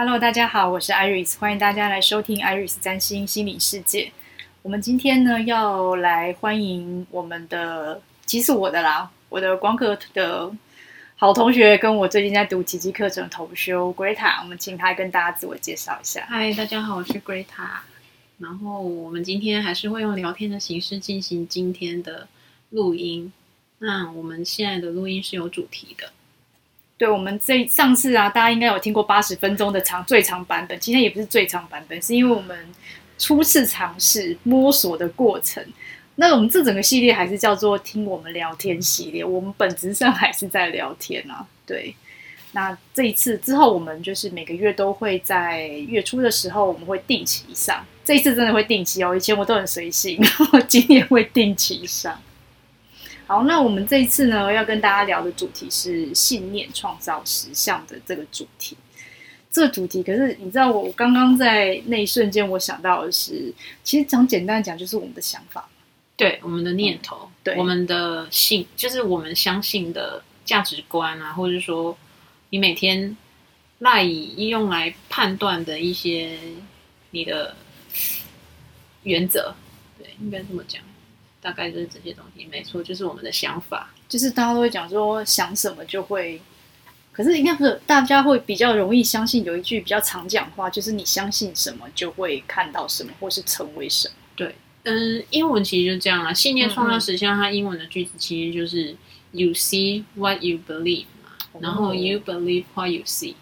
Hello，大家好，我是 Iris，欢迎大家来收听 Iris 占星心理世界。我们今天呢要来欢迎我们的，其实我的啦，我的光课的好同学，跟我最近在读奇迹课程同修 Greta，我们请他跟大家自我介绍一下。嗨，大家好，我是 Greta。然后我们今天还是会用聊天的形式进行今天的录音。那我们现在的录音是有主题的。对，我们这上次啊，大家应该有听过八十分钟的长最长版本。今天也不是最长版本，是因为我们初次尝试摸索的过程。那我们这整个系列还是叫做“听我们聊天”系列。我们本质上还是在聊天啊。对，那这一次之后，我们就是每个月都会在月初的时候，我们会定期上。这一次真的会定期哦，以前我都很随性，然 后今年会定期上。好，那我们这一次呢，要跟大家聊的主题是信念创造实相的这个主题。这个主题，可是你知道，我刚刚在那一瞬间，我想到的是，其实讲简单讲，就是我们的想法，对，我们的念头，嗯、对，我们的信，就是我们相信的价值观啊，或者说，你每天赖以用来判断的一些你的原则，对，应该这么讲。大概就是这些东西，没错，就是我们的想法。就是大家都会讲说，想什么就会，可是应该不是大家会比较容易相信有一句比较常讲话，就是你相信什么就会看到什么，或是成为什么。对，嗯，英文其实就这样啊，信念创造实现。它英文的句子其实就是 “You see what you believe” 嘛，然后 “You believe what you see”。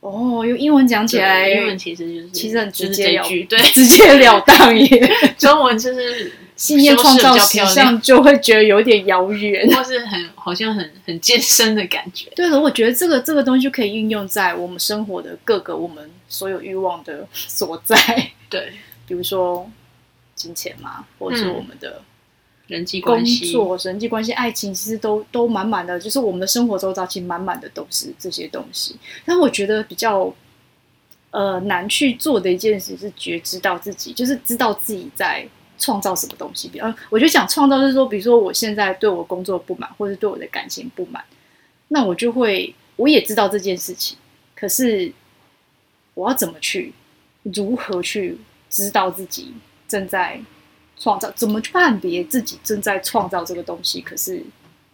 哦，用英文讲起来，英文其实就是其实很直接这句，对，直截了当耶。中文就是。信念创造实相，就会觉得有点遥远，或是很好像很很健身的感觉。对了，我觉得这个这个东西就可以运用在我们生活的各个我们所有欲望的所在。对，比如说金钱嘛，或者是我们的人际关系、工作、人际关系、爱情，其实都都满满的，就是我们的生活周遭其实满满的都是这些东西。但我觉得比较呃难去做的一件事是觉知到自己，就是知道自己在。创造什么东西？比方，我就想创造就是说，比如说我现在对我工作不满，或者对我的感情不满，那我就会，我也知道这件事情，可是我要怎么去，如何去知道自己正在创造？怎么去判别自己正在创造这个东西？可是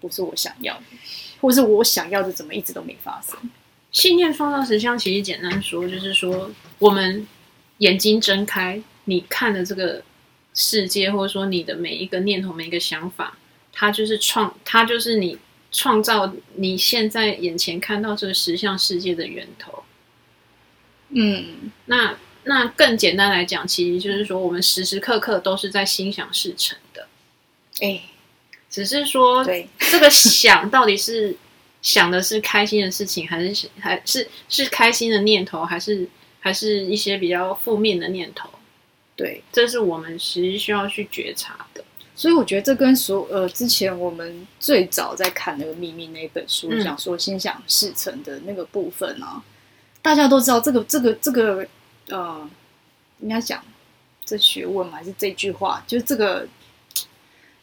不是我想要的，或是我想要的怎么一直都没发生？信念创造实相，其实简单说就是说，我们眼睛睁开，你看的这个。世界，或者说你的每一个念头、每一个想法，它就是创，它就是你创造你现在眼前看到这个实相世界的源头。嗯，那那更简单来讲，其实就是说，我们时时刻刻都是在心想事成的。哎，只是说，对这个想到底是想的是开心的事情，还是还是是开心的念头，还是还是一些比较负面的念头？对，这是我们其实需要去觉察的，所以我觉得这跟所呃之前我们最早在看那个秘密那本书讲、嗯、说心想事成的那个部分啊，大家都知道这个这个这个呃，应该讲这学问嘛，还是这句话，就是这个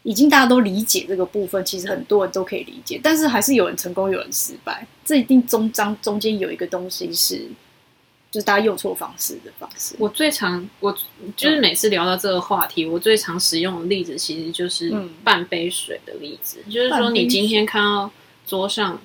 已经大家都理解这个部分，其实很多人都可以理解，但是还是有人成功，有人失败，这一定中章中间有一个东西是。就是大家用错方式的方式。我最常，我就是每次聊到这个话题，嗯、我最常使用的例子其实就是半杯水的例子。嗯、就是说，你今天看到桌上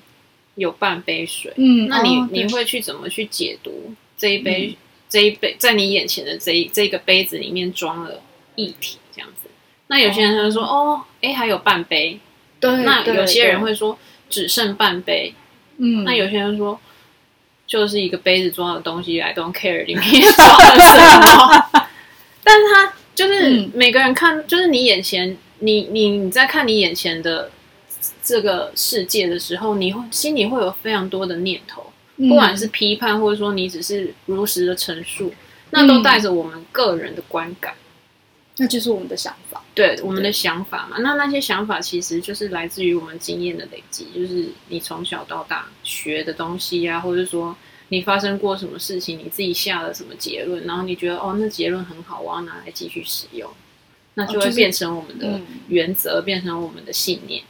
有半杯水，嗯，那你、哦、你会去怎么去解读这一杯、嗯、这一杯在你眼前的这一这个杯子里面装了液体这样子？那有些人他就说，哦，哎、哦，还有半杯。对。那有些人会说，只剩半杯。嗯。那有些人说。就是一个杯子装的东西，I don't care 里面装了什么。但是他就是每个人看，就是你眼前，你你你在看你眼前的这个世界的时候，你会心里会有非常多的念头，不管是批判，或者说你只是如实的陈述，那都带着我们个人的观感。那就是我们的想法，对我们的想法嘛。那那些想法其实就是来自于我们经验的累积，就是你从小到大学的东西啊，或者说你发生过什么事情，你自己下了什么结论，然后你觉得哦，那结论很好，我要拿来继续使用，那就会变成我们的原则，变成我们的信念。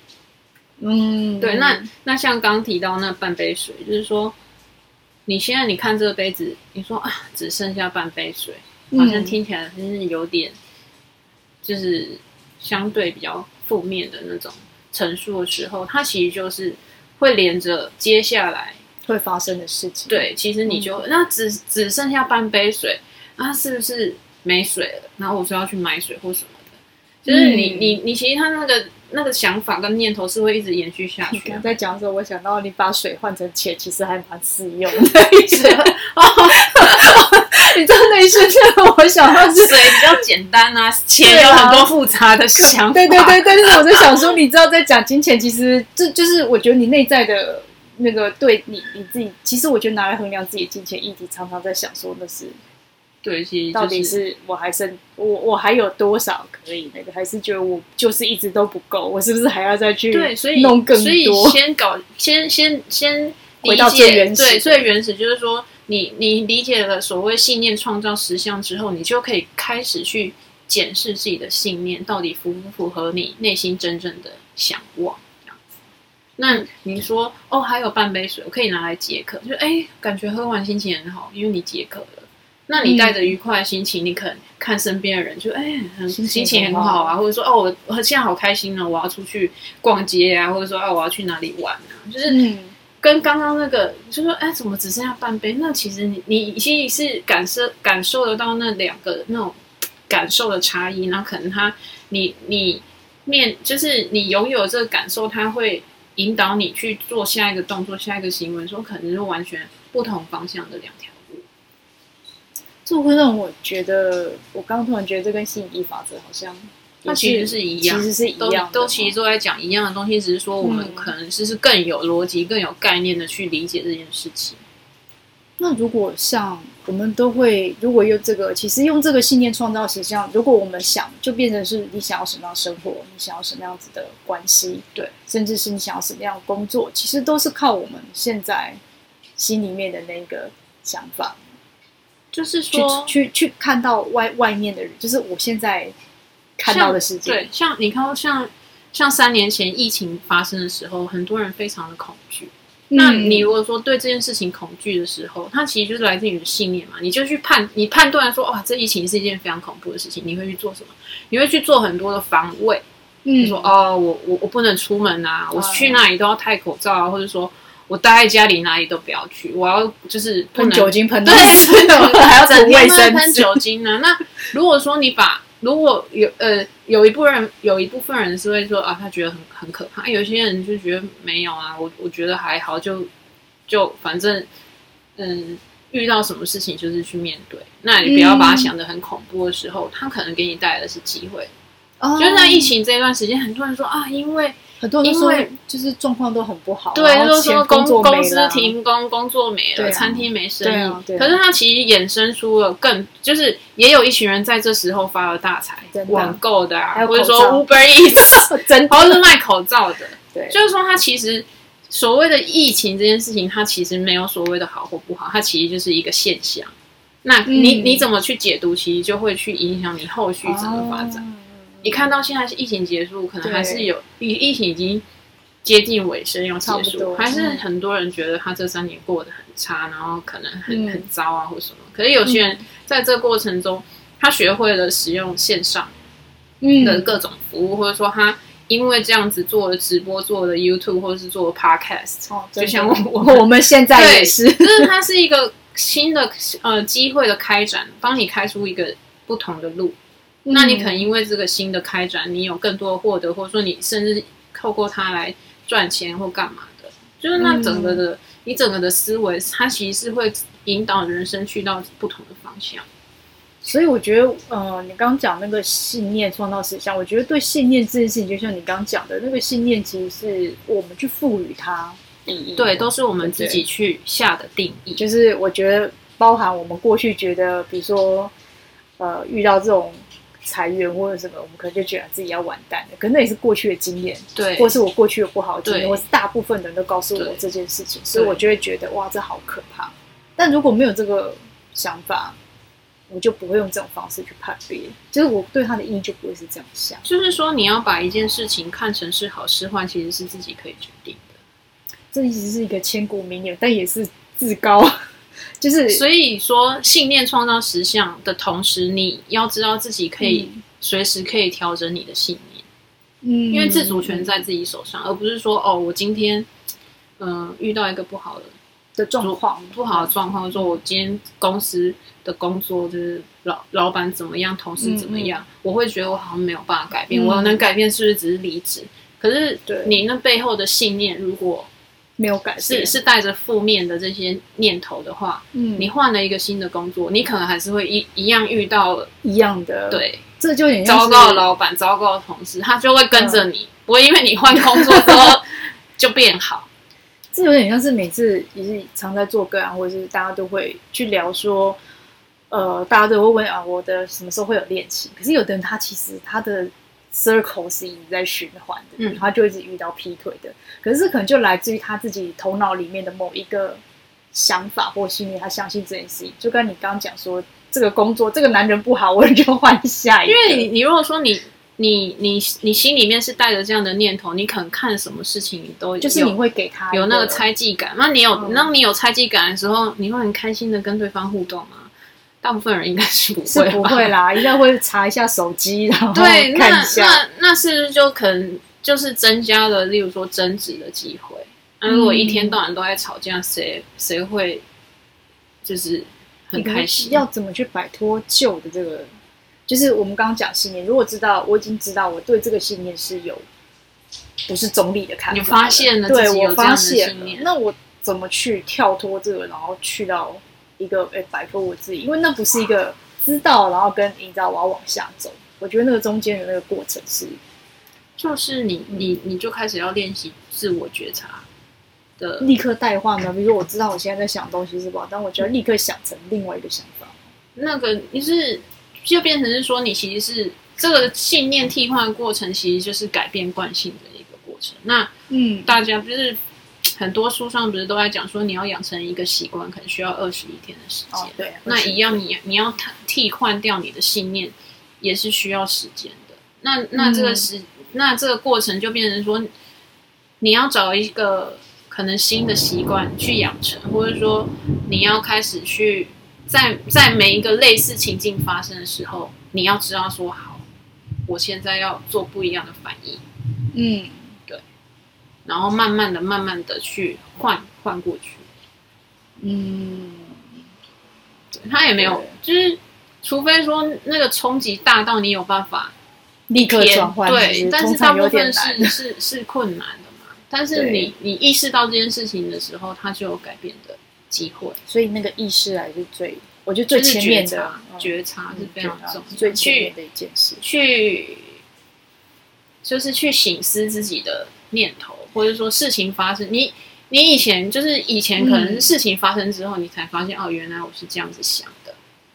嗯，对。那那像刚提到那半杯水，就是说，你现在你看这个杯子，你说啊，只剩下半杯水，好像听起来真是有点，就是相对比较负面的那种陈述的时候，它其实就是会连着接下来会发生的事情。对，其实你就、嗯、那只只剩下半杯水，啊，是不是没水了？然后我说要去买水或什么的，就是你、嗯、你你其实他那个。那个想法跟念头是会一直延续下去。在讲的时候，我想到你把水换成钱，其实还蛮实用的。你知道那一瞬间，我想到是水比较简单啊，钱有很多复杂的想法。对对对，但是我在想说，你知道，在讲金钱，其实这就是我觉得你内在的那个对你你自己，其实我觉得拿来衡量自己金钱议题，常常在想说的是。对，其实、就是、到底是我还剩我我还有多少可以那个，还是觉得我就是一直都不够，我是不是还要再去对，所以弄更多？所以先搞，先先先回到最原始。对，最原始就是说，你你理解了所谓信念创造实相之后，你就可以开始去检视自己的信念到底符不符合你内心真正的想望这样子。那你说哦，还有半杯水，我可以拿来解渴，就哎，感觉喝完心情很好，因为你解渴了。那你带着愉快的心情，嗯、你可能看身边的人就，就、欸、哎，很心情很好啊，或者说哦，我我现在好开心呢，我要出去逛街啊，或者说哦，我要去哪里玩啊，就是跟刚刚那个，就说哎，怎么只剩下半杯？那其实你你其实是感受感受得到那两个那种感受的差异，那可能他你你面就是你拥有这个感受，他会引导你去做下一个动作、下一个行为，说可能是完全不同方向的两条路。这会让我觉得，我刚刚突然觉得这跟吸引力法则好像，它其实是一样，其实是一样都，都其实都在讲一样的东西，只是说我们可能是是更有逻辑、嗯、更有概念的去理解这件事情。那如果像我们都会，如果用这个，其实用这个信念创造实相，如果我们想，就变成是你想要什么样生活，你想要什么样子的关系，对，甚至是你想要什么样的工作，其实都是靠我们现在心里面的那个想法。就是说，去去，去看到外外面的人，就是我现在看到的世界。对，像你看，像像三年前疫情发生的时候，很多人非常的恐惧。嗯、那你如果说对这件事情恐惧的时候，它其实就是来自于你的信念嘛。你就去判，你判断说，哇，这疫情是一件非常恐怖的事情，你会去做什么？你会去做很多的防卫，嗯，就说哦，我我我不能出门啊，我去哪里都要戴口罩啊，或者说。我待在家里，哪里都不要去。我要就是喷酒精喷，对，还要整天喷酒精呢。那如果说你把，如果有呃有一部分人有一部分人是会说啊，他觉得很很可怕。有些人就觉得没有啊，我我觉得还好，就就反正嗯，遇到什么事情就是去面对。那你不要把它想的很恐怖的时候，他可能给你带来的是机会。哦，就是在疫情这段时间，很多人说啊，因为。很多人说，就是状况都很不好。对，就是说公公司停工，工作没了，餐厅没生意。可是他其实衍生出了更，就是也有一群人在这时候发了大财，网购的啊，或者说 Uber Eats，真的，或者是卖口罩的。对，就是说他其实所谓的疫情这件事情，它其实没有所谓的好或不好，它其实就是一个现象。那你你怎么去解读，其实就会去影响你后续怎么发展。你看到现在是疫情结束，可能还是有疫疫情已经接近尾声要结束，还是很多人觉得他这三年过得很差，然后可能很、嗯、很糟啊或什么。可是有些人在这过程中，他学会了使用线上的各种服务，嗯、或者说他因为这样子做了直播、做了 YouTube 或者是做了 Podcast，哦，就像我我们现在也是，就是它是一个新的呃机会的开展，帮你开出一个不同的路。那你可能因为这个新的开展，你有更多的获得，或者说你甚至透过它来赚钱或干嘛的，就是那整个的、嗯、你整个的思维，它其实是会引导人生去到不同的方向。所以我觉得，呃，你刚刚讲那个信念创造实相，我觉得对信念这件事情，就像你刚刚讲的那个信念，其实是我们去赋予它意义，对，都是我们自己去下的定义。就是我觉得包含我们过去觉得，比如说，呃，遇到这种。裁员或者什么，我们可能就觉得自己要完蛋了。可那也是过去的经验，对，或是我过去的不好的经验，或是大部分人都告诉我这件事情，所以我就会觉得哇，这好可怕。但如果没有这个想法，我就不会用这种方式去判别，就是我对他的意义就不会是这样想。就是说，你要把一件事情看成是好是坏，其实是自己可以决定的。这其实是一个千古名言，但也是至高就是所以说信念创造实相的同时，你要知道自己可以随时可以调整你的信念，嗯，因为自主权在自己手上，而不是说哦，我今天嗯、呃、遇到一个不好的的状况，不好的状况，说我今天公司的工作就是老老板怎么样，同事怎么样，嗯。嗯，我会觉得我好像没有办法改变，嗯、我能改变是不是只是离职？可是你那背后的信念如果没有改变，是是带着负面的这些念头的话，嗯，你换了一个新的工作，你可能还是会一一样遇到一样的，对，这就很糟糕的老板、糟糕的同事，他就会跟着你，嗯、不会因为你换工作之后就变好。这有点像是每次也是常在做个案，或者是大家都会去聊说，呃，大家都会问啊，我的什么时候会有恋情？可是有的人他其实他的 circle 是一直在循环的，嗯，他就一直遇到劈腿的。可是这可能就来自于他自己头脑里面的某一个想法或心理，他相信这件事情。就跟你刚刚讲说，这个工作这个男人不好，我就换下一个。因为你你如果说你。你你你心里面是带着这样的念头，你可能看什么事情你都，就是你会给他有那个猜忌感。那你有，嗯、那你有猜忌感的时候，你会很开心的跟对方互动吗？大部分人应该是不会，是不会啦，应该会查一下手机，然后看一下。对，那那那是不是就可能就是增加了，例如说争执的机会。那如果一天到晚都在吵架，谁谁会就是很开心？要怎么去摆脱旧的这个？就是我们刚刚讲信念，如果知道我已经知道我对这个信念是有不是中立的看法，你发现了，对我发现了，那我怎么去跳脱这个，然后去到一个诶摆脱我自己？因为那不是一个知道，然后跟你知道我要往下走。我觉得那个中间的那个过程是，就是你你你就开始要练习自我觉察的，立刻代换呢？比如说我知道我现在在想东西是不好，但我就要立刻想成另外一个想法。那个你是。就变成是说，你其实是这个信念替换过程，其实就是改变惯性的一个过程。那嗯，大家就是很多书上不是都在讲说，你要养成一个习惯，可能需要二十一天的时间。哦，对，那一样你，你你要替换掉你的信念，也是需要时间的。那那这个时，嗯，那这个过程就变成说，你要找一个可能新的习惯去养成，或者说你要开始去。在在每一个类似情境发生的时候，你要知道说好，我现在要做不一样的反应。嗯，对。然后慢慢的、慢慢的去换换过去。嗯，他也没有，就是除非说那个冲击大到你有办法立刻转换，对，但是大部分是是是困难的嘛。但是你你意识到这件事情的时候，它就有改变的机会，所以那个意识还是最，我觉得最前面的觉察是非常重要，最前面的一件事。去，就是去醒思自己的念头，或者说事情发生，你你以前就是以前可能是事情发生之后，你才发现哦，原来我是这样子想的。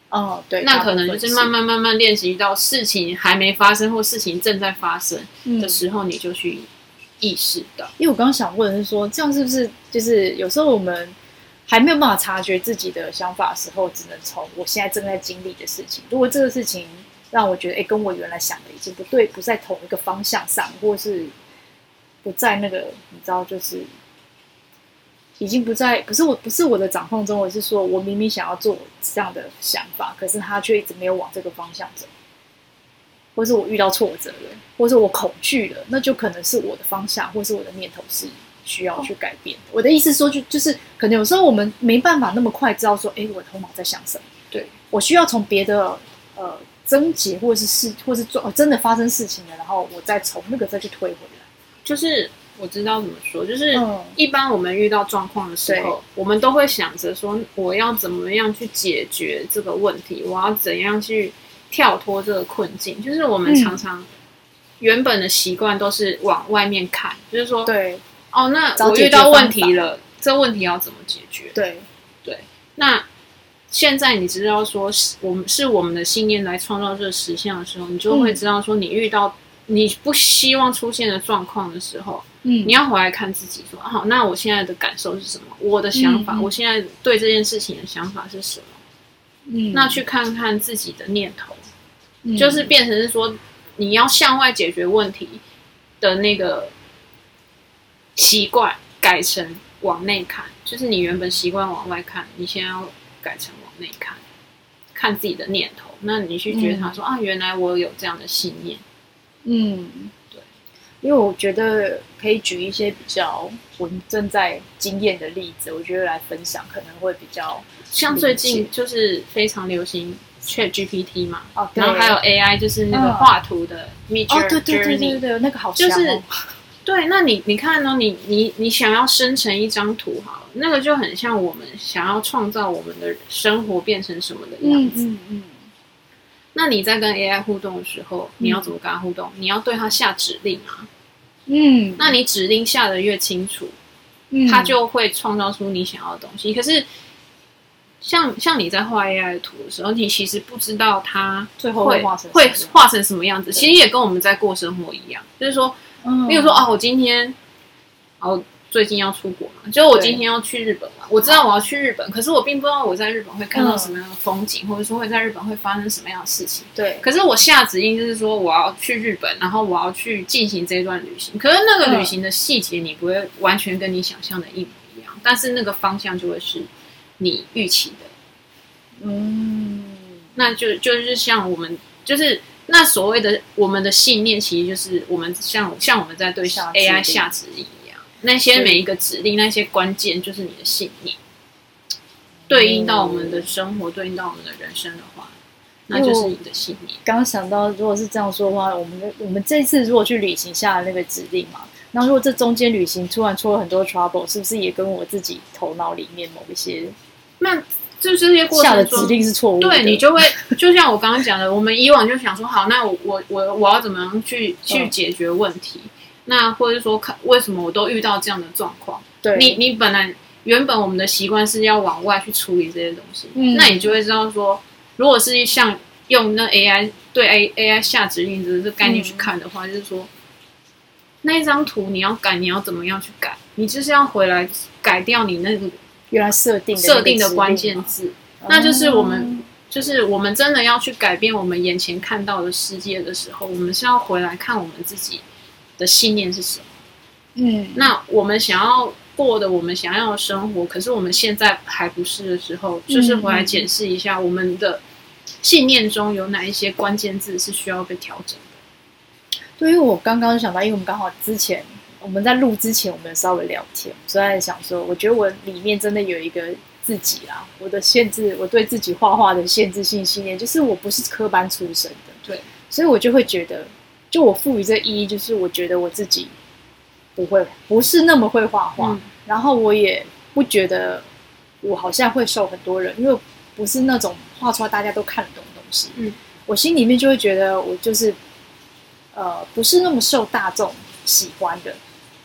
哦，对，那可能就是慢慢慢慢练习到事情还没发生或事情正在发生的时候，你就去意识到。因为我刚刚想问的是说，这样是不是就是有时候我们。还没有办法察觉自己的想法的时候，只能从我现在正在经历的事情。如果这个事情让我觉得，哎，跟我原来想的已经不对，不在同一个方向上，或是不在那个，你知道，就是已经不在，不是我，不是我的掌控中。我是说，我明明想要做这样的想法，可是他却一直没有往这个方向走，或是我遇到挫折了，或是我恐惧了，那就可能是我的方向，或是我的念头是。需要去改变。我的意思说，就就是可能有时候我们没办法那么快知道说，哎，我头脑在想什么。对，我需要从别的呃症结或者是事，或是做真的发生事情了，然后我再从那个再去推回来。就是我知道怎么说，就是一般我们遇到状况的时候，我们都会想着说，我要怎么样去解决这个问题，我要怎样去跳脱这个困境。就是我们常常原本的习惯都是往外面看，就是说对。哦，那我遇到问题了，这问题要怎么解决？对对，那现在你知道说，我们是我们的信念来创造这个实相的时候，你就会知道说，你遇到你不希望出现的状况的时候，嗯，你要回来看自己说，好，那我现在的感受是什么？我的想法，嗯，我现在对这件事情的想法是什么？嗯，那去看看自己的念头，嗯，就是变成是说，你要向外解决问题的那个。习惯改成往内看，就是你原本习惯往外看，你现在要改成往内看，看自己的念头。那你去觉察说、嗯、啊，原来我有这样的信念。嗯，对，因为我觉得可以举一些比较我们正在经验的例子，我觉得来分享可能会比较像最近就是非常流行 Chat GPT 嘛，哦，然后还有 AI，就是那个画图的哦，对对对对对，那个好就是。对，那你你看呢？你你你想要生成一张图，好了，那个就很像我们想要创造我们的生活变成什么的样子。嗯嗯，嗯。那你在跟 AI 互动的时候，你要怎么跟它互动？嗯、你要对它下指令啊。嗯。那你指令下的越清楚，嗯，他就会创造出你想要的东西。可是，像像你在画 AI 的图的时候，你其实不知道它最后会画成会画成什么样子。其实也跟我们在过生活一样，就是说。嗯，比如说啊，我今天，哦，最近要出国嘛，就我今天要去日本嘛，我知道我要去日本，可是我并不知道我在日本会看到什么样的风景，嗯、或者说会在日本会发生什么样的事情。对，可是我下指令就是说我要去日本，然后我要去进行这段旅行。可是那个旅行的细节你不会完全跟你想象的一模一样，但是那个方向就会是你预期的。嗯，那就就是像我们就是。那所谓的我们的信念，其实就是我们像像我们在对 AI 下指令那些每一个指令，那些关键就是你的信念，对应到我们的生活，对应到我们的人生的话，那就是你的信念。刚刚想到，如果是这样说的话，我们我们这次如果去旅行下的那个指令嘛，那如果这中间旅行突然出了很多 trouble，是不是也跟我自己头脑里面某一些那？就这些过程下的指令是错误，对，你就会 就像我刚刚讲的，我们以往就想说，好，那我我我我要怎么样去去解决问题？嗯、那或者是说，看为什么我都遇到这样的状况？对，你你本来原本我们的习惯是要往外去处理这些东西，嗯，那你就会知道说，如果是像用那 AI 对 A AI 下指令的这个概念去看的话，嗯、就是说，那一张图你要改，你要怎么样去改？你就是要回来改掉你那个。原来设定设定的关键字，那就是我们、嗯，就是我们真的要去改变我们眼前看到的世界的时候，我们是要回来看我们自己的信念是什么。嗯，那我们想要过的我们想要的生活，可是我们现在还不是的时候，就是回来检视一下我们的信念中有哪一些关键字是需要被调整的。对于我刚刚想到，因为我们刚好之前。我们在录之前，我们稍微聊天，所以在想说，我觉得我里面真的有一个自己啊，我的限制，我对自己画画的限制性信念，就是我不是科班出身的，对，所以我就会觉得，就我赋予这意义，就是我觉得我自己不会，不是那么会画画，嗯，然后我也不觉得我好像会受很多人，因为不是那种画出来大家都看得懂的东西，嗯，我心里面就会觉得我就是，呃，不是那么受大众喜欢的。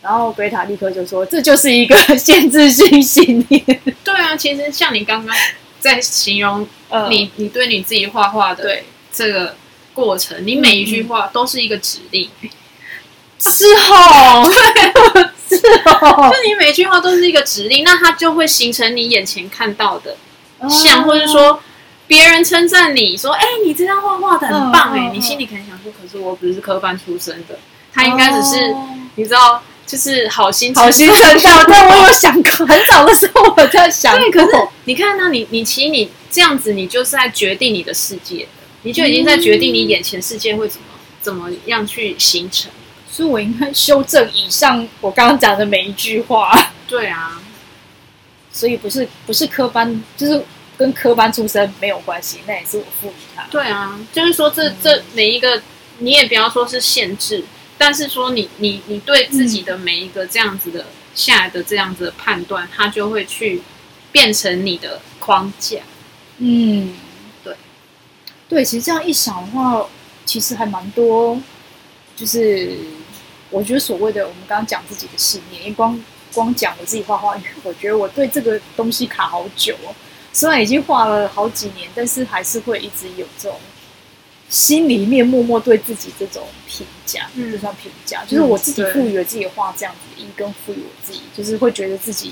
然后贝塔立刻就说：“这就是一个 限制性信念。”对啊，其实像你刚刚在形容你、呃、你对你自己画画的这个过程，你每一句话都是一个指令。是哦，对，是哦，就你每一句话都是一个指令，那它就会形成你眼前看到的像，或者说别人称赞你说：“哎、欸，你这张画画的很棒。”哎，你心里可能想说：“可是我不是科班出身的，他应该只是、哦、你知道。”就是好心好心成道，但我有想过，很早的时候我在想。对，可是你看呢？你你其实你这样子，你就是在决定你的世界，你就已经在决定你眼前世界会怎么、嗯、怎么样去形成。所以我应该修正以上我刚刚讲的每一句话。对啊，所以不是不是科班，就是跟科班出身没有关系，那也是我赋予他。对啊，就是说这、嗯、这每一个，你也不要说是限制。但是说你你你对自己的每一个这样子的、嗯、下来的这样子的判断，它就会去变成你的框架。嗯，对，对，其实这样一想的话，其实还蛮多。就是我觉得所谓的我们刚刚讲自己的信念，因为光光讲我自己画画，我觉得我对这个东西卡好久哦。虽然已经画了好几年，但是还是会一直有这种。心里面默默对自己这种评价，嗯，就算评价，就是我自己赋予了自己画这样子的意义，跟赋予我自己，就是会觉得自己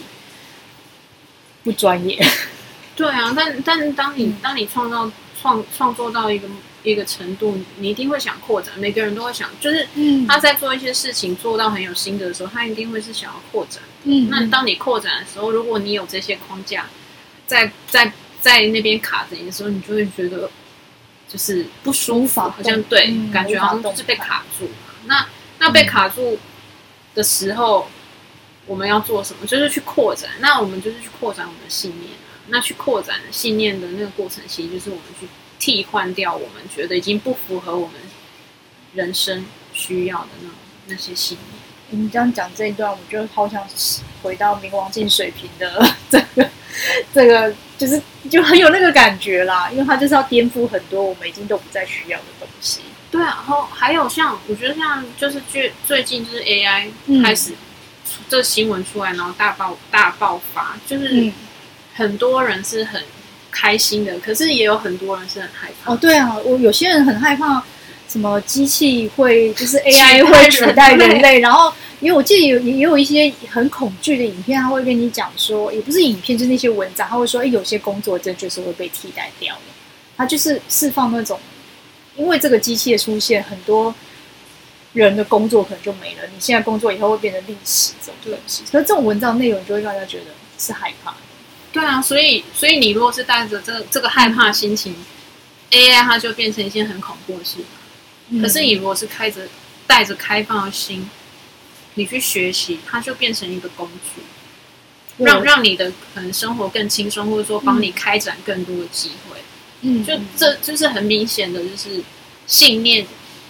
不专业。对啊，但但当你当你创造创创作到一个一个程度，你一定会想扩展。每个人都会想，就是他在做一些事情做到很有心得的时候，他一定会是想要扩展。嗯，那当你扩展的时候，如果你有这些框架，在在。在那边卡着你的时候，你就会觉得就是不舒服，好像对，嗯、感觉好像是被卡住。那那被卡住的时候，嗯、我们要做什么？就是去扩展。那我们就是去扩展我们的信念。那去扩展信念的那个过程，其实就是我们去替换掉我们觉得已经不符合我们人生需要的那种那些信念。你这样讲这一段，我就好想回到冥王镜水平的这 个这个，就是就很有那个感觉啦，因为它就是要颠覆很多我们已经都不再需要的东西。对啊，然后还有像我觉得像就是最最近就是 AI 开始这新闻出来，然后大爆大爆发，就是。嗯很多人是很开心的，可是也有很多人是很害怕。哦，对啊，我有些人很害怕什么机器会就是 AI 会取代人类，然后因为我记得有也有一些很恐惧的影片，他会跟你讲说，也不是影片，就是那些文章，他会说，哎，有些工作真就是会被替代掉了。他就是释放那种，因为这个机器的出现，很多人的工作可能就没了。你现在工作以后会变成历史这种东西，可是这种文章内容就会让人家觉得是害怕。对啊，所以所以你如果是带着这这个害怕心情，嗯，AI 它就变成一件很恐怖的事。嗯，可是你如果是开着带着开放的心，你去学习，它就变成一个工具，让让你的可能生活更轻松，或者说帮你开展更多的机会。嗯，就这就是很明显的，就是信念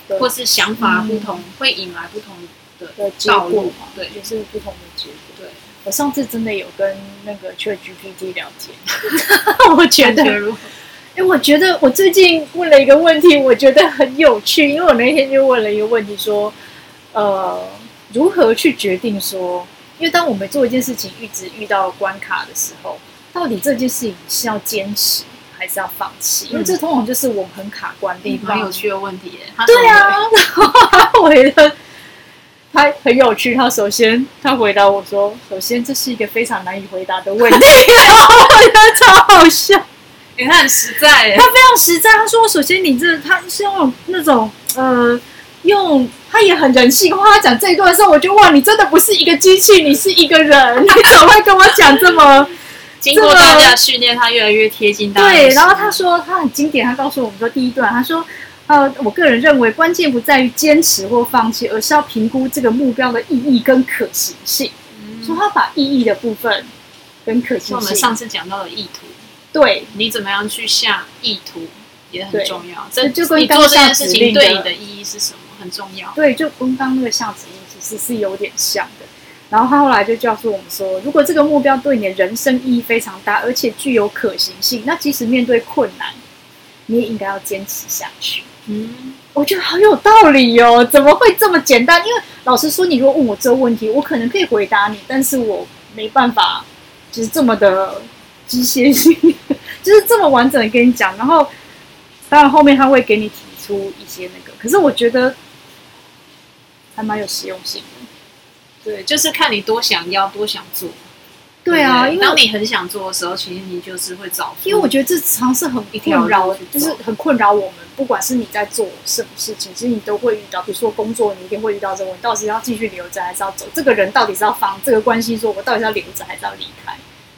或是想法不同，嗯，会引来不同的道路，对，也是不同的结果。对。我上次真的有跟那个 ChatGPT 聊天，我觉得，哎，我觉得我最近问了一个问题，我觉得很有趣，因为我那天就问了一个问题，说，呃，如何去决定说，因为当我们做一件事情一直遇到关卡的时候，到底这件事情是要坚持还是要放弃？因为这通常就是我们很卡关的地方。很有趣的问题耶，对啊，然后他回的。他很有趣，他首先他回答我说：“首先这是一个非常难以回答的问题。”然后我觉得超好笑，欸、他很实在，他非常实在。他说：“首先你这他是用那种呃，用他也很人性化。他讲这一段的时候，我就哇，你真的不是一个机器，你是一个人，你 怎么会跟我讲这么？经过大家训练，他越来越贴近大家。对，然后他说他很经典，他告诉我们说第一段，他说。”呃，我个人认为，关键不在于坚持或放弃，而是要评估这个目标的意义跟可行性。嗯、所以他把意义的部分跟可行性，我们上次讲到的意图，对，你怎么样去下意图也很重要。这就跟刚刚这件事情对你的意义是什么很重要。对，就跟刚刚那个下指令其实是有点像的。然后他后来就告诉我们说，如果这个目标对你的人生意义非常大，而且具有可行性，那即使面对困难，你也应该要坚持下去。嗯，我觉得好有道理哦，怎么会这么简单？因为老实说，你如果问我这个问题，我可能可以回答你，但是我没办法，就是这么的机械性，就是这么完整的跟你讲。然后，当然后面他会给你提出一些那个，可是我觉得还蛮有实用性的。对，就是看你多想要，多想做。对啊，因为当你很想做的时候，其实你就是会找。因为我觉得这常是很困扰，就是很困扰我们。不管是你在做什么事情，其实你都会遇到。比如说工作，你一定会遇到这个问题：到底是要继续留着，还是要走？这个人到底是要放这个关系？说我到底是要留着，还是要离开？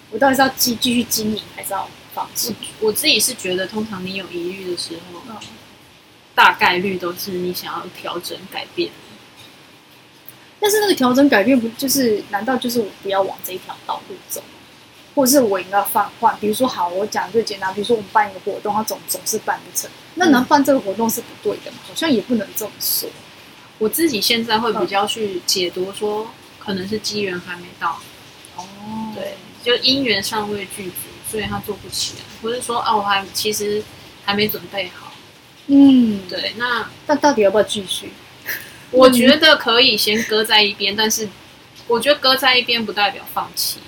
我到底是要继继续经营，还是要放弃？我自己是觉得，通常你有疑虑的时候，嗯，大概率都是你想要调整改变。但是那个调整改变不就是？难道就是我不要往这一条道路走，或者是我应该放换？比如说，好，我讲最简单，比如说我们办一个活动，它总总是办不成，那能办这个活动是不对的吗？好像也不能这么说。我自己现在会比较去解读说，可能是机缘还没到。哦，对，就因缘尚未具足，所以他做不起来，不是说哦，我还其实还没准备好。嗯，对，那那到底要不要继续？我觉得可以先搁在一边，但是我觉得搁在一边不代表放弃。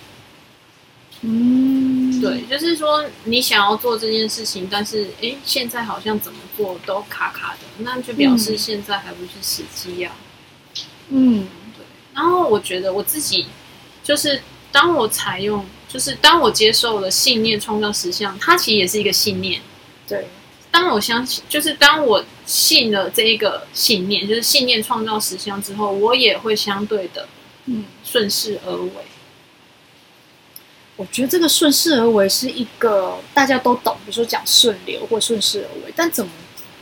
嗯，对，就是说你想要做这件事情，但是哎，现在好像怎么做都卡卡的，那就表示现在还不是时机呀。嗯，对。然后我觉得我自己就是，当我采用，就是当我接受了信念创造实像，它其实也是一个信念。对。当我相信，就是当我信了这一个信念，就是信念创造实相之后，我也会相对的，嗯，顺势而为。我觉得这个顺势而为是一个大家都懂，比如说讲顺流或顺势而为，但怎么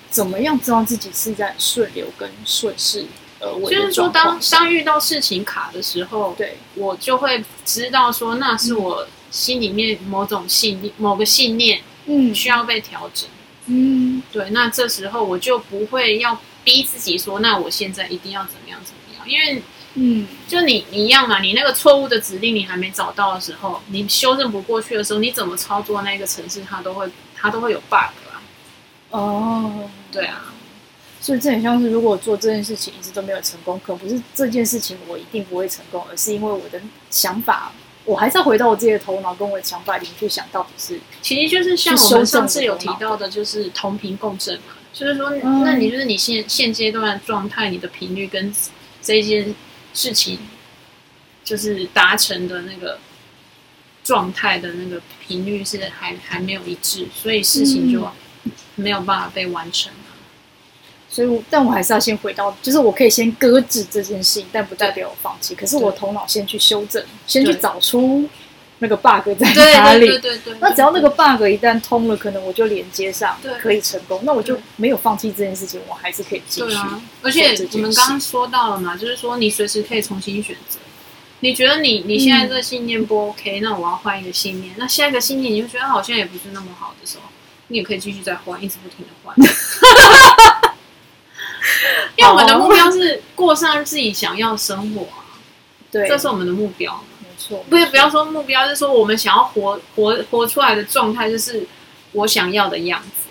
怎么样知道自己是在顺流跟顺势而为？就是说当，当当遇到事情卡的时候，对我就会知道说，那是我心里面某种信念、某个信念，嗯，需要被调整。嗯，对，那这时候我就不会要逼自己说，那我现在一定要怎么样怎么样，因为。嗯，就你你一样嘛，你那个错误的指令你还没找到的时候，你修正不过去的时候，你怎么操作那个程式，它都会它都会有 bug 啊。哦，对啊，所以这很像是，如果做这件事情一直都没有成功，可不是这件事情我一定不会成功，而是因为我的想法，我还是要回到我自己的头脑跟我的想法里面去想到底是，其实就是像我们上次有提到的，就是同频共振嘛，就是说，嗯、那你就是你现现阶段的状态，你的频率跟这件。事情就是达成的那个状态的那个频率是还还没有一致，所以事情就没有办法被完成。所以，但我还是要先回到，就是我可以先搁置这件事情，但不代表我放弃。可是我头脑先去修正，先去找出。那个 bug 在哪里？对对对对，那只要那个 bug 一旦通了，可能我就连接上，可以成功。那我就没有放弃这件事情，我还是可以继续。对啊，而且我们刚刚说到了嘛，就是说你随时可以重新选择。你觉得你你现在这个信念不 OK，那我要换一个信念。那下一个信念你就觉得好像也不是那么好的时候，你也可以继续再换，一直不停的换。因为我们的目标是过上自己想要的生活啊，对，这是我们的目标。不是，不要说目标，就是说我们想要活活活出来的状态，就是我想要的样子。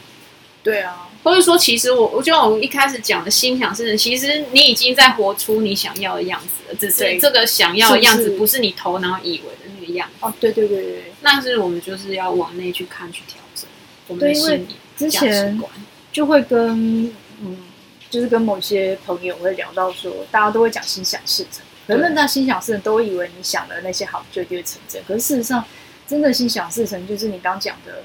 对啊，或者说，其实我，我就像我一开始讲的心想事成，其实你已经在活出你想要的样子了，只是这个想要的样子不是？你头脑以为的那个样子。哦，对对对对，那是我们就是要往内去看，去调整我们的心理之前就会跟嗯，就是跟某些朋友会聊到说，大家都会讲心想事成。人们在心想事成，都会以为你想的那些好就一定会成真。可是事实上，真的心想事成，就是你刚讲的，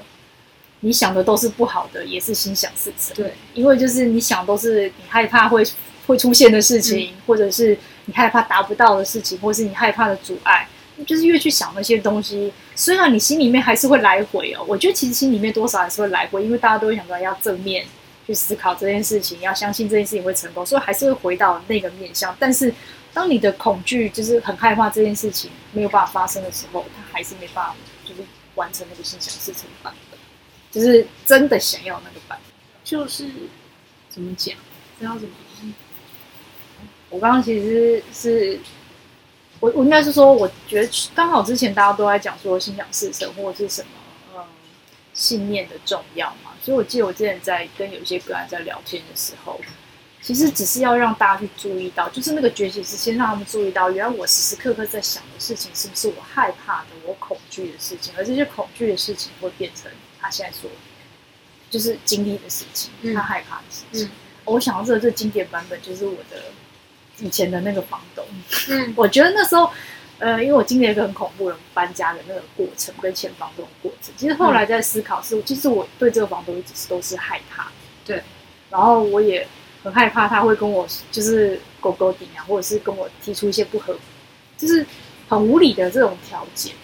你想的都是不好的，也是心想事成。对，因为就是你想都是你害怕会会出现的事情，嗯、或者是你害怕达不到的事情，或是你害怕的阻碍，就是越去想那些东西，虽然你心里面还是会来回哦。我觉得其实心里面多少还是会来回，因为大家都会想到要正面去思考这件事情，要相信这件事情会成功，所以还是会回到那个面向，但是。当你的恐惧就是很害怕这件事情没有办法发生的时候，他还是没办法，就是完成那个心想事成版本，就是真的想要那个版本，就是怎么讲？这要怎么？我刚刚其实是，我我应该是说，我觉得刚好之前大家都在讲说心想事成或者是什么，嗯，信念的重要嘛，所以我记得我之前在跟有些个案在聊天的时候。其实只是要让大家去注意到，就是那个觉醒是先让他们注意到，原来我时时刻刻在想的事情是不是我害怕的、我恐惧的事情，而这些恐惧的事情会变成他现在所就是经历的事情，他害怕的事情。我想到这个最经典版本就是我的以前的那个房东。嗯，我觉得那时候，呃，因为我经历了一个很恐怖的搬家的那个过程，跟前房东的过程。其实后来在思考是，是其实我对这个房东一直都是害怕。对，然后我也。很害怕他会跟我就是勾勾顶啊，或者是跟我提出一些不合，就是很无理的这种条件。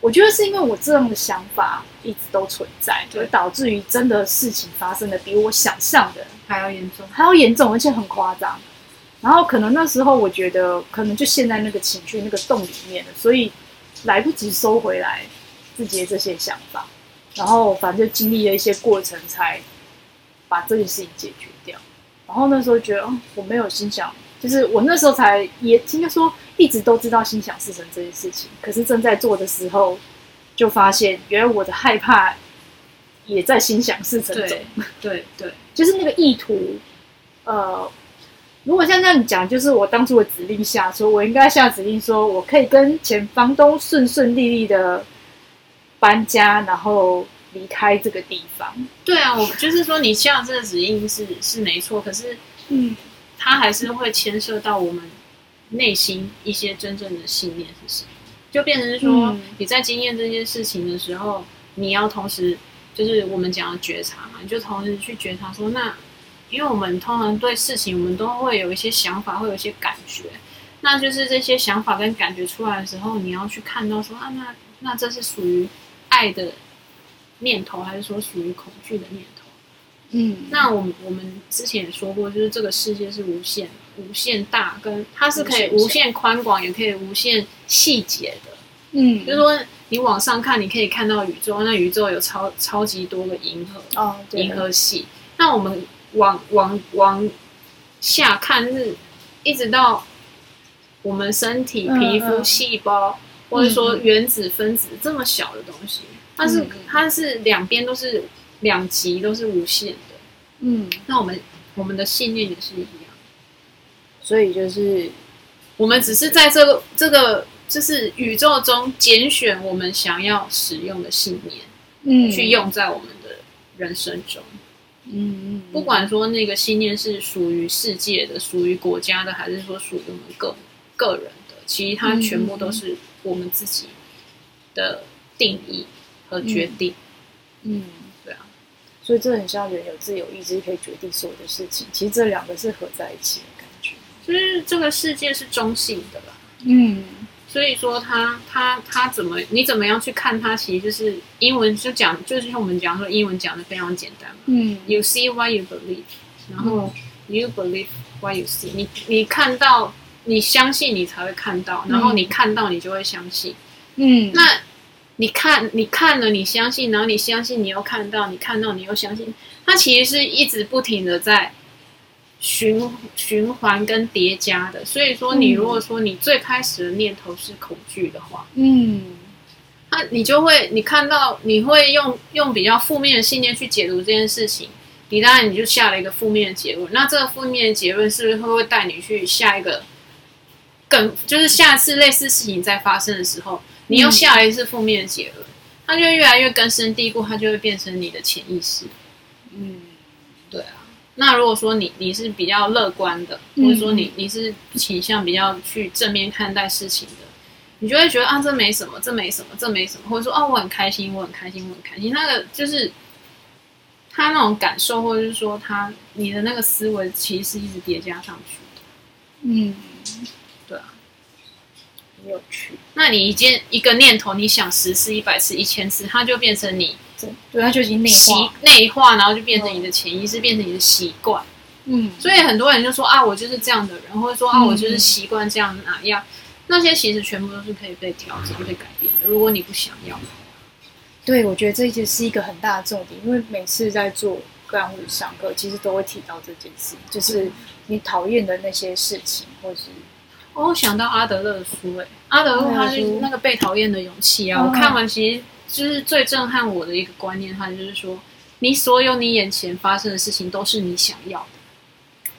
我觉得是因为我这样的想法一直都存在，就导致于真的事情发生的比我想象的还要严重，还要严重，而且很夸张。然后可能那时候我觉得可能就陷在那个情绪那个洞里面了，所以来不及收回来自己的这些想法。然后反正就经历了一些过程，才把这件事情解决掉。然后那时候觉得，哦，我没有心想，就是我那时候才也应该说一直都知道心想事成这件事情，可是正在做的时候，就发现原来我的害怕也在心想事成中。对对，对 就是那个意图。呃，如果像这样讲，就是我当初的指令下说，我应该下指令说，我可以跟前房东顺顺利利的搬家，然后。离开这个地方，对啊，我就是说，你下这个指令是是没错，可是，嗯，它还是会牵涉到我们内心一些真正的信念是什么，就变成是说，嗯、你在经验这件事情的时候，你要同时就是我们讲的觉察嘛，你就同时去觉察说，那因为我们通常对事情，我们都会有一些想法，会有一些感觉，那就是这些想法跟感觉出来的时候，你要去看到说啊，那那这是属于爱的念头，还是说属于恐惧的念头？嗯，那我们我们之前也说过，就是这个世界是无限、无限大，跟它是可以无限宽广，也可以无限细节的。嗯，就是说你往上看，你可以看到宇宙，那宇宙有超超级多个银河哦，银河系。那我们往往往下看，是一直到我们身体皮肤细胞，或者说原子分子这么小的东西，它是、嗯、它是两边都是。两极都是无限的，嗯，那我们我们的信念也是一样，所以就是我们只是在这个这个就是宇宙中拣选我们想要使用的信念，嗯，去用在我们的人生中，嗯不管说那个信念是属于世界的、属于国家的，还是说属于我们个个人的，其实它全部都是我们自己的定义和决定，嗯。嗯所以这很像人有自由意志可以决定所有的事情，其实这两个是合在一起的感觉。就是这个世界是中性的吧？嗯，所以说他他他怎么你怎么样去看他，其实就是英文就讲，就是像我们讲说英文讲的非常简单嘛。嗯，You see why you believe，然后 You believe why you see 你。你你看到，你相信你才会看到，然后你看到你就会相信。嗯，那。你看，你看了，你相信，然后你相信，你又看到，你看到，你又相信，它其实是一直不停的在循循环跟叠加的。所以说，你如果说你最开始的念头是恐惧的话，嗯，那你就会，你看到，你会用用比较负面的信念去解读这件事情，你当然你就下了一个负面的结论。那这个负面的结论是不是会不会带你去下一个更，就是下次类似事情再发生的时候？你又下了一次负面的结论，它就越来越根深蒂固，它就会变成你的潜意识。嗯。那如果说你你是比较乐观的，或者说你你是倾向比较去正面看待事情的，你就会觉得啊，这没什么，这没什么，这没什么，或者说啊，我很开心，我很开心，我很开心。那个就是他那种感受，或者是说他你的那个思维，其实是一直叠加上去的。嗯。对啊有趣，那你一件一个念头，你想十次、一百次、一千次，它就变成你，对，它就已经内化，内化，然后就变成你的潜意识，变成你的习惯。嗯，所以很多人就说啊，我就是这样的人，或者说啊，我就是习惯这样哪样，那些其实全部都是可以被调整、被改变的。如果你不想要，对，我觉得这一件是一个很大的重点，因为每次在做个案或者上课，其实都会提到这件事，就是你讨厌的那些事情，或是。我、哦、想到阿德勒的书，哎，阿德勒他是那个被讨厌的勇气啊。我看完其实就是最震撼我的一个观念，他就是说，你所有你眼前发生的事情都是你想要的。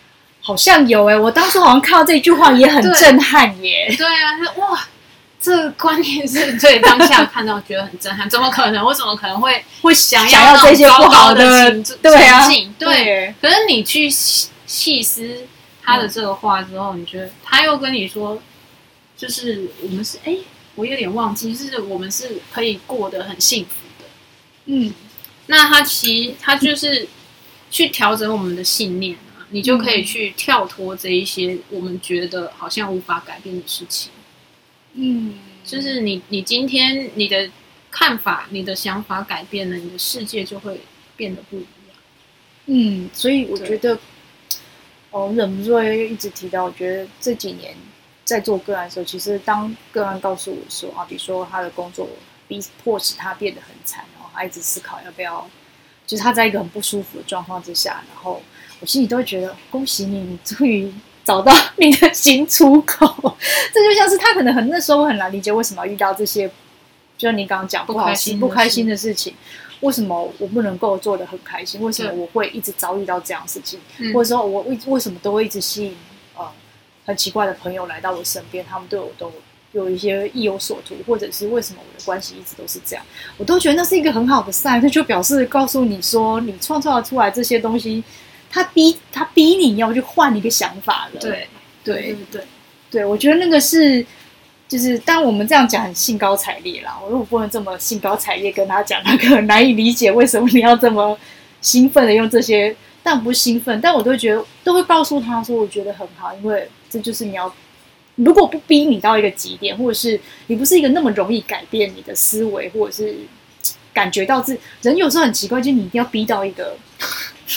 好像有哎，我当时好像看到这句话也很震撼耶。对，对啊，哇，这个观念是对当下看到觉得很震撼。怎么可能？我怎么可能会会想要这些不好的情境？对啊，对。可是你去细细思。他的这个话之后，你觉得他又跟你说，就是我们是哎，我有点忘记，就是我们是可以过得很幸福的。嗯，那他其实他就是去调整我们的信念啊，你就可以去跳脱这一些我们觉得好像无法改变的事情。嗯，就是你你今天你的看法、你的想法改变了，你的世界就会变得不一样。嗯，所以我觉得。哦忍不住要一直提到，我觉得这几年在做个案的时候，其实当个案告诉我说啊，比如说他的工作逼迫使他变得很惨，然后他一直思考要不要，就是他在一个很不舒服的状况之下，然后我心里都会觉得恭喜你，你终于找到你的新出口。这就像是他可能很那时候我很难理解为什么要遇到这些，就像你刚刚讲不好心不开心的事情。为什么我不能够做得很开心？为什么我会一直遭遇到这样事情？或者说，我为为什么都会一直吸引很奇怪的朋友来到我身边？他们对我都有一些意有所图，或者是为什么我的关系一直都是这样？我都觉得那是一个很好的 sign，那就表示告诉你说，你创造出来这些东西，他逼他逼你要去换一个想法了。对对对对，我觉得那个是。就是当我们这样讲很兴高采烈啦，我如果不能这么兴高采烈跟他讲，他可能难以理解为什么你要这么兴奋的用这些，但不兴奋，但我都觉得都会告诉他说，我觉得很好，因为这就是你要如果不逼你到一个极点，或者是你不是一个那么容易改变你的思维，或者是感觉到自人有时候很奇怪，就是你一定要逼到一个。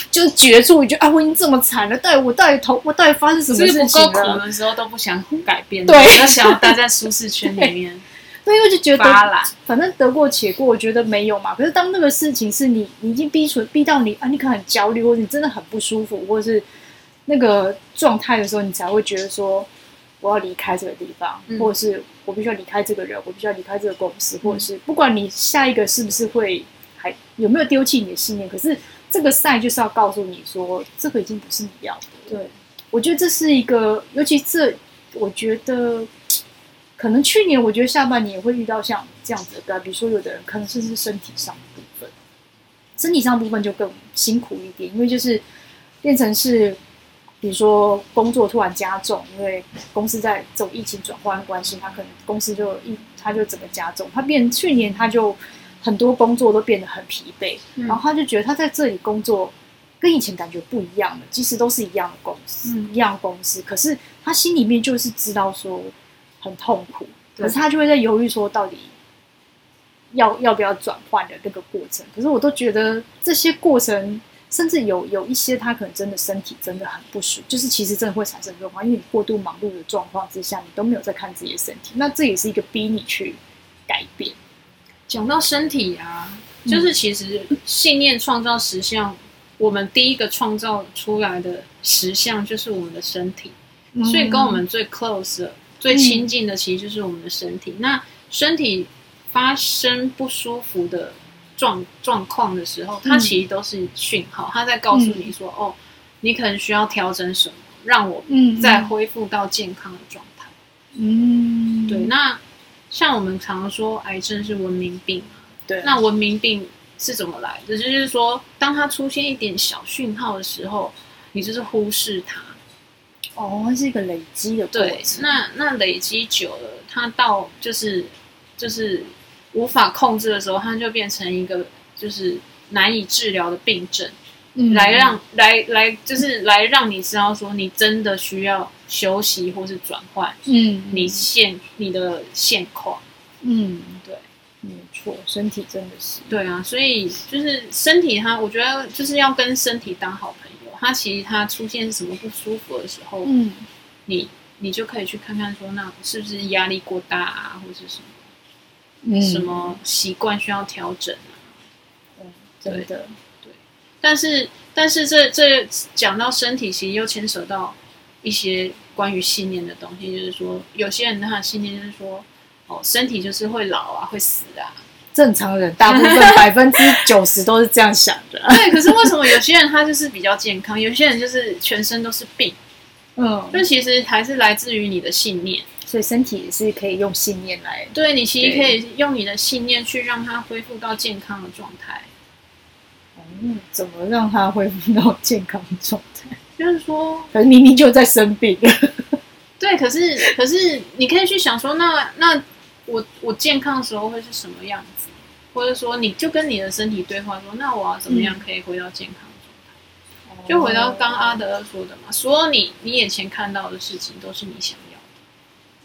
就是绝处，你觉得啊，我已经这么惨了，到底我到底头，我到底发生什么事情了？不够苦的时候都不想改变，对，都想要待在舒适圈里面。对，因为就觉得反正得过且过，我觉得没有嘛。可是当那个事情是你，你已经逼出逼到你啊，你可能很焦虑，或者你真的很不舒服，或者是那个状态的时候，你才会觉得说我要离开这个地方，嗯、或者是我必须要离开这个人，我必须要离开这个公司，或者是不管你下一个是不是会还有没有丢弃你的信念，可是。这个赛就是要告诉你说，这个已经不是你要的。对，我觉得这是一个，尤其这，我觉得可能去年，我觉得下半年也会遇到像这样子的，比如说有的人可能甚至身体上的部分，身体上的部分就更辛苦一点，因为就是变成是，比如说工作突然加重，因为公司在这种疫情转换关系，他可能公司就一他就整个加重，他变去年他就。很多工作都变得很疲惫，嗯、然后他就觉得他在这里工作跟以前感觉不一样了。即使都是一样的公司，嗯、一样公司，可是他心里面就是知道说很痛苦，可是他就会在犹豫说到底要要不要转换的那个过程。可是我都觉得这些过程，甚至有有一些他可能真的身体真的很不舒服，就是其实真的会产生状况，因为你过度忙碌的状况之下，你都没有在看自己的身体，那这也是一个逼你去改变。讲到身体啊，就是其实信念创造实相，嗯、我们第一个创造出来的实相就是我们的身体，嗯、所以跟我们最 close 的、最亲近的其实就是我们的身体。嗯、那身体发生不舒服的状状况的时候，它其实都是讯号，它在告诉你说：“嗯、哦，你可能需要调整什么，让我再恢复到健康的状态。”嗯，对，那。像我们常常说，癌症是文明病，对。那文明病是怎么来的？就是说，当它出现一点小讯号的时候，你就是忽视它。哦，它是一个累积的过程。对，那那累积久了，它到就是就是无法控制的时候，它就变成一个就是难以治疗的病症。嗯，来让来来就是来让你知道说，你真的需要休息或是转换。嗯，你现你的现况。嗯，对，没错，身体真的是。对啊，所以就是身体它，我觉得就是要跟身体当好朋友。它其实它出现什么不舒服的时候，嗯，你你就可以去看看说，那是不是压力过大啊，或者什么，嗯，什么习惯需要调整啊？嗯，真的。但是，但是这这讲到身体，其实又牵扯到一些关于信念的东西。就是说，有些人他的信念就是说，哦，身体就是会老啊，会死啊。正常人大部分 百分之九十都是这样想的。对，可是为什么有些人他就是比较健康，有些人就是全身都是病？嗯，就其实还是来自于你的信念。所以身体也是可以用信念来。对，你其实可以用你的信念去让它恢复到健康的状态。嗯，怎么让它恢复到健康的状态？就是说，可是明明就在生病。对，可是可是你可以去想说，那那我我健康的时候会是什么样子？或者说，你就跟你的身体对话说，那我要怎么样可以回到健康状态？嗯、就回到刚阿德说的嘛，所有你你眼前看到的事情都是你想。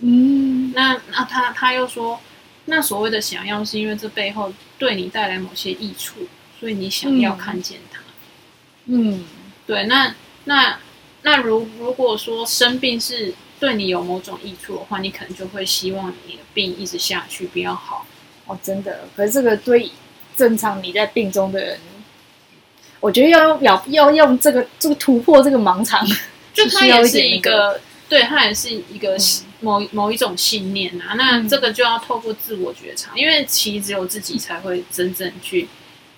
嗯，那那他他又说，那所谓的想要，是因为这背后对你带来某些益处。所以你想要看见它，嗯，对，那那那如如果说生病是对你有某种益处的话，你可能就会希望你的病一直下去，比较好。哦，真的，可是这个对正常你在病中的人，我觉得要用要要用这个这个突破这个盲肠，就 它也是一个，对，它也是一个某某一种信念啊。那这个就要透过自我觉察，因为其实只有自己才会真正去。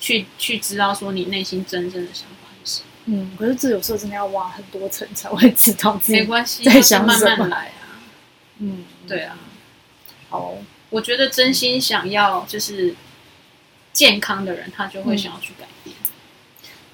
去去知道说你内心真正的想法是什么？嗯，可是这有时候真的要挖很多层才会知道自己没关系，在想。慢慢来啊。嗯，对啊。好，我觉得真心想要就是健康的人，他就会想要去改变。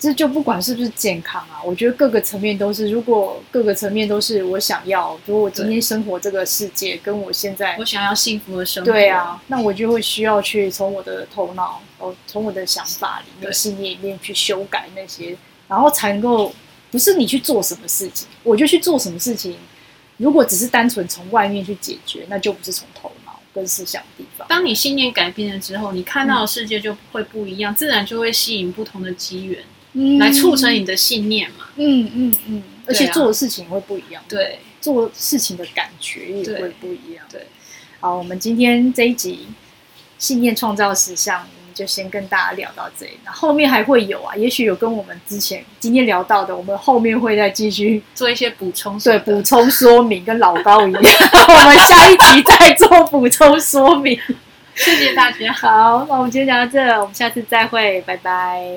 这就不管是不是健康啊，我觉得各个层面都是。如果各个层面都是我想要，如果我今天生活这个世界跟我现在我想要幸福的生活，对啊，那我就会需要去从我的头脑，哦，从我的想法里面、信念里面去修改那些，然后才能够不是你去做什么事情，我就去做什么事情，如果只是单纯从外面去解决，那就不是从头脑跟思想的地方。当你信念改变了之后，你看到的世界就会不一样，嗯、自然就会吸引不同的机缘，嗯、来促成你的信念嘛。嗯嗯嗯，而且做的事情会不一样。对，做事情的感觉也会不一样。对，对好，我们今天这一集信念创造实相。就先跟大家聊到这里，那后面还会有啊，也许有跟我们之前今天聊到的，我们后面会再继续做一些补充，对，补充说明，跟老高一样，我们下一集再做补充说明。谢谢大家，好，那我们今天讲到这，我们下次再会，拜拜。